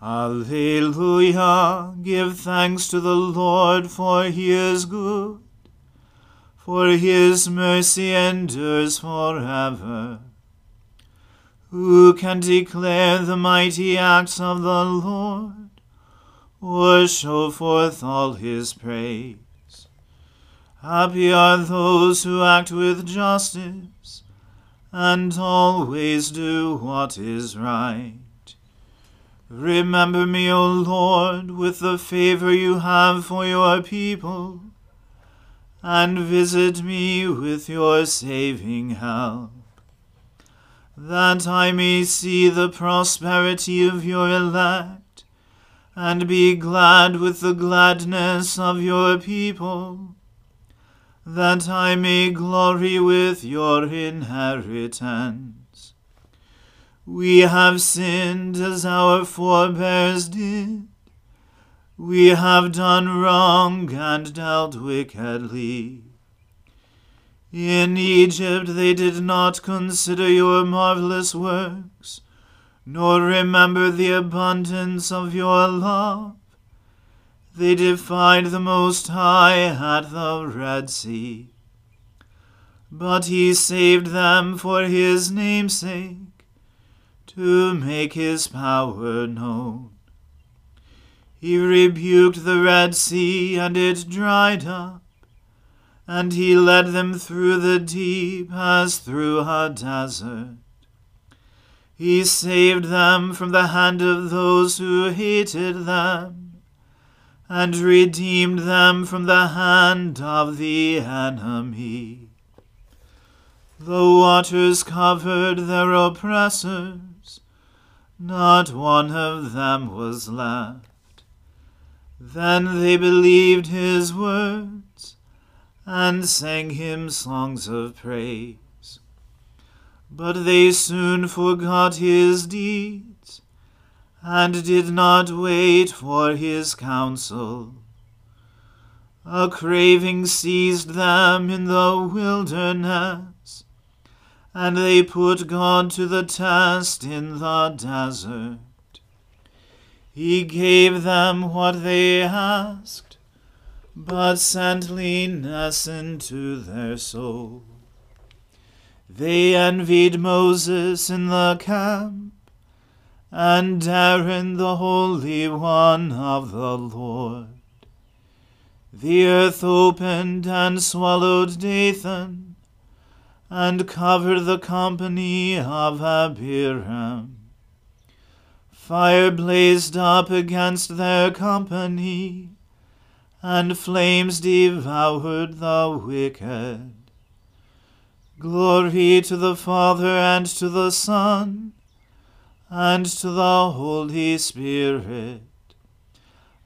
Alleluia! Give thanks to the Lord, for he is good, for his mercy endures forever. Who can declare the mighty acts of the Lord, or show forth all his praise? Happy are those who act with justice, and always do what is right. Remember me, O Lord, with the favor you have for your people, and visit me with your saving help, that I may see the prosperity of your elect, and be glad with the gladness of your people, that I may glory with your inheritance. We have sinned as our forebears did. We have done wrong and dealt wickedly. In Egypt they did not consider your marvelous works, nor remember the abundance of your love. They defied the Most High at the Red Sea. But he saved them for his name's sake to make his power known. He rebuked the Red Sea, and it dried up, and he led them through the deep as through a desert. He saved them from the hand of those who hated them, and redeemed them from the hand of the enemy. The waters covered their oppressors, not one of them was left. Then they believed his words and sang him songs of praise. But they soon forgot his deeds and did not wait for his counsel. A craving seized them in the wilderness and they put God to the test in the desert. He gave them what they asked, but sent leanness into their soul. They envied Moses in the camp, and Aaron the Holy One of the Lord. The earth opened and swallowed Dathan and covered the company of Abiram. Fire blazed up against their company, and flames devoured the wicked. Glory to the Father and to the Son and to the Holy Spirit,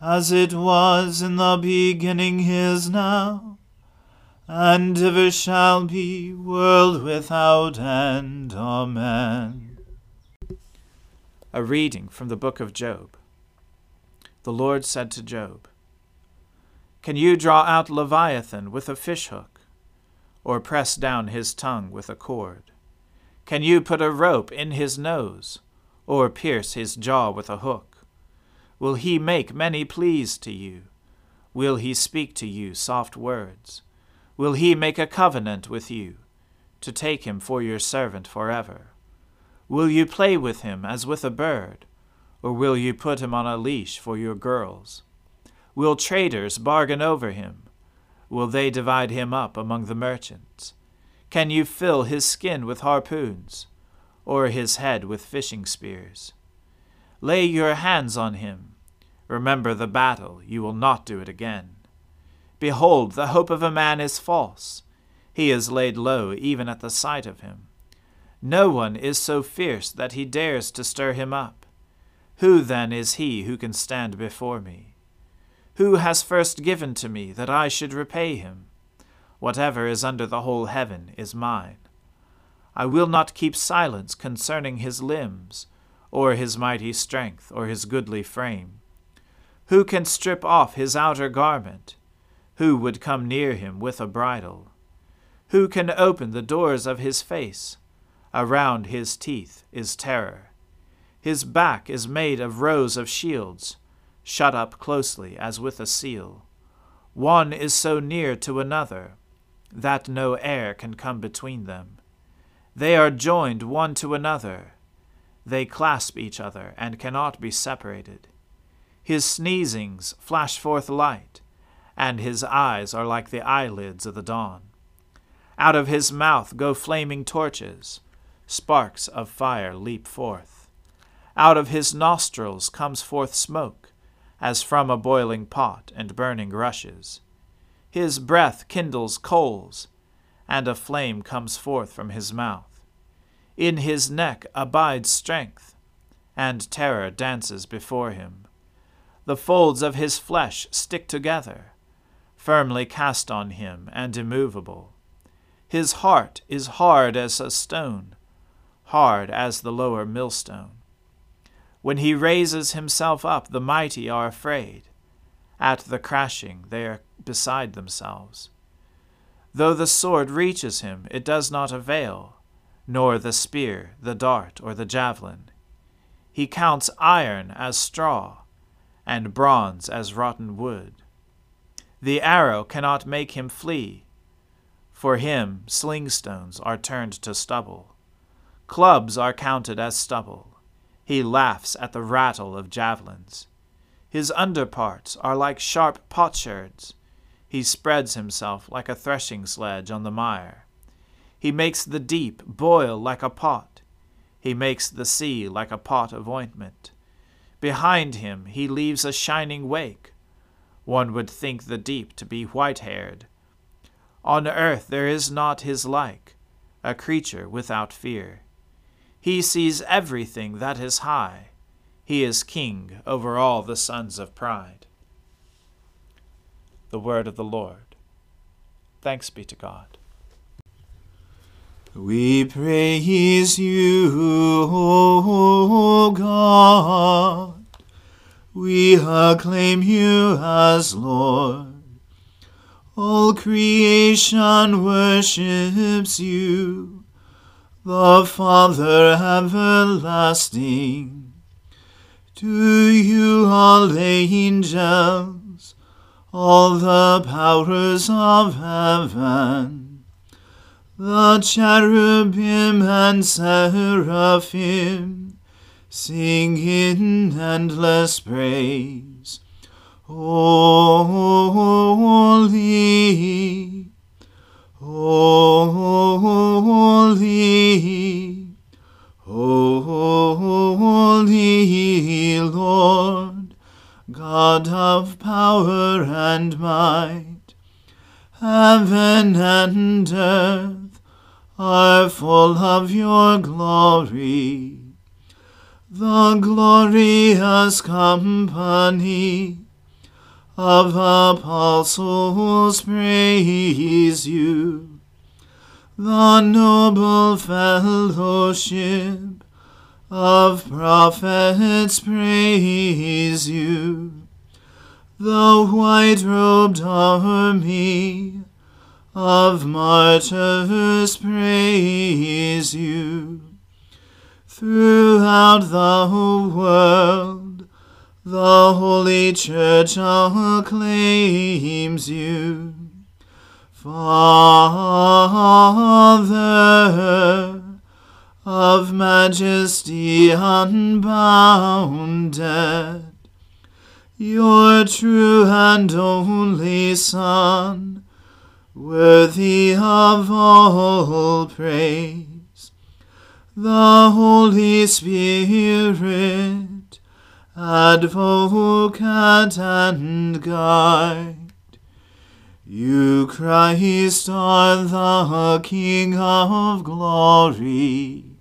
as it was in the beginning is now and ever shall be, world without end. Amen. A reading from the book of Job. The Lord said to Job, Can you draw out Leviathan with a fishhook, or press down his tongue with a cord? Can you put a rope in his nose, or pierce his jaw with a hook? Will he make many pleas to you? Will he speak to you soft words? Will he make a covenant with you, to take him for your servant forever? Will you play with him as with a bird, or will you put him on a leash for your girls? Will traders bargain over him? Will they divide him up among the merchants? Can you fill his skin with harpoons, or his head with fishing spears? Lay your hands on him. Remember the battle, you will not do it again. Behold, the hope of a man is false. He is laid low even at the sight of him. No one is so fierce that he dares to stir him up. Who then is he who can stand before me? Who has first given to me that I should repay him? Whatever is under the whole heaven is mine. I will not keep silence concerning his limbs, or his mighty strength, or his goodly frame. Who can strip off his outer garment? Who would come near him with a bridle? Who can open the doors of his face? Around his teeth is terror. His back is made of rows of shields, shut up closely as with a seal. One is so near to another that no air can come between them. They are joined one to another. They clasp each other and cannot be separated. His sneezings flash forth light and his eyes are like the eyelids of the dawn. Out of his mouth go flaming torches, sparks of fire leap forth. Out of his nostrils comes forth smoke, as from a boiling pot and burning rushes. His breath kindles coals, and a flame comes forth from his mouth. In his neck abides strength, and terror dances before him. The folds of his flesh stick together firmly cast on him and immovable. His heart is hard as a stone, hard as the lower millstone. When he raises himself up, the mighty are afraid. At the crashing, they are beside themselves. Though the sword reaches him, it does not avail, nor the spear, the dart, or the javelin. He counts iron as straw, and bronze as rotten wood. The arrow cannot make him flee. For him, slingstones are turned to stubble. Clubs are counted as stubble. He laughs at the rattle of javelins. His underparts are like sharp potsherds. He spreads himself like a threshing sledge on the mire. He makes the deep boil like a pot. He makes the sea like a pot of ointment. Behind him he leaves a shining wake. One would think the deep to be white haired. On earth there is not his like, a creature without fear. He sees everything that is high. He is king over all the sons of pride. The word of the Lord. Thanks be to God. We praise you, O God. We acclaim you as Lord. All creation worships you, the Father everlasting. To you all angels, all the powers of heaven, the cherubim and seraphim, sing in endless praise. Holy, holy, holy Lord, God of power and might, heaven and earth are full of your glory. The glorious company of apostles praise you. The noble fellowship of prophets praise you. The white robed army of martyrs praise you. Throughout the whole world, the Holy Church acclaims you. Father of majesty unbounded, your true and only Son, worthy of all praise, the Holy Spirit, advocate and guide. You, Christ, are the King of glory,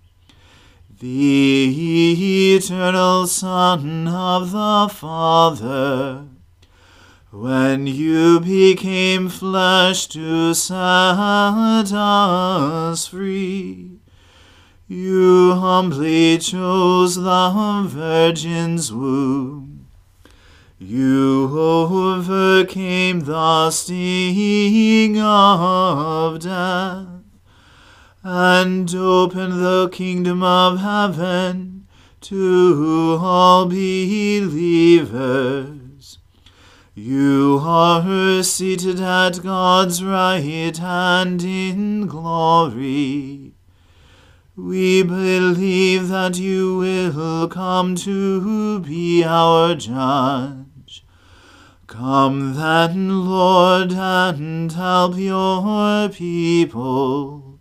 the eternal Son of the Father. When you became flesh to set us free, you humbly chose the Virgin's womb. You overcame the sting of death and opened the kingdom of heaven to all believers. You are seated at God's right hand in glory. We believe that you will come to be our judge. Come then, Lord, and help your people,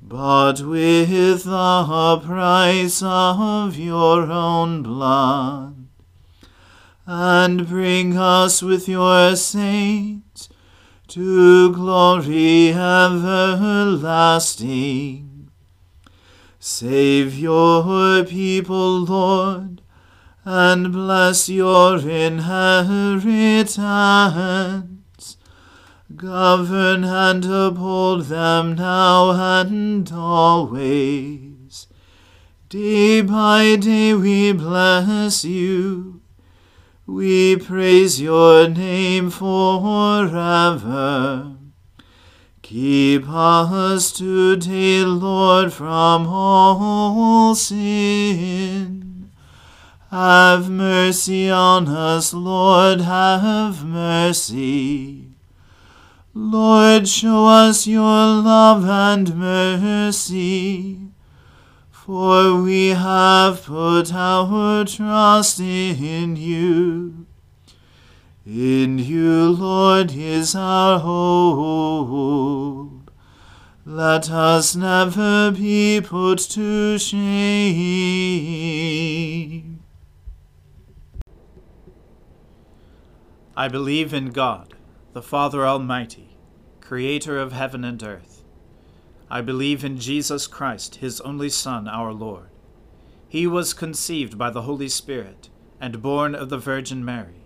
but with the price of your own blood, and bring us with your saints to glory everlasting. Save your people, Lord, and bless your inheritance. Govern and uphold them now and always. Day by day we bless you. We praise your name forever. Keep us today, Lord, from all sin. Have mercy on us, Lord, have mercy. Lord, show us your love and mercy, for we have put our trust in you. In you, Lord, is our hope. Let us never be put to shame. I believe in God, the Father Almighty, creator of heaven and earth. I believe in Jesus Christ, his only Son, our Lord. He was conceived by the Holy Spirit and born of the Virgin Mary.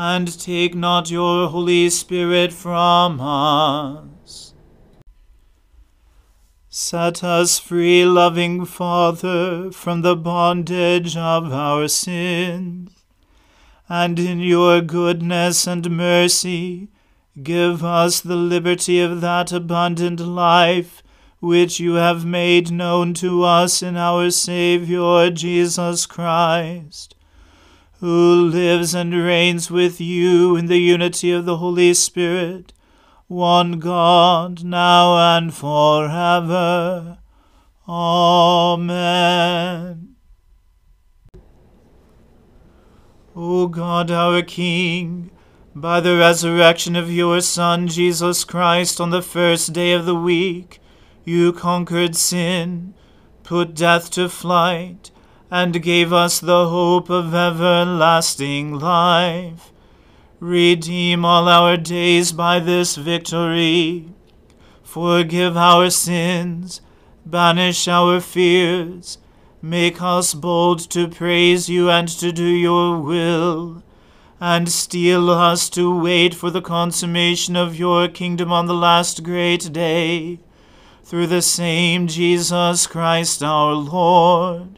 and take not your Holy Spirit from us. Set us free, loving Father, from the bondage of our sins, and in your goodness and mercy give us the liberty of that abundant life which you have made known to us in our Saviour Jesus Christ, who lives and reigns with you in the unity of the Holy Spirit one God, now and forever. Amen. O God, our King, by the resurrection of your Son, Jesus Christ, on the first day of the week, you conquered sin, put death to flight, and gave us the hope of everlasting life. Redeem all our days by this victory. Forgive our sins, banish our fears, make us bold to praise you and to do your will, and steel us to wait for the consummation of your kingdom on the last great day. Through the same Jesus Christ our Lord.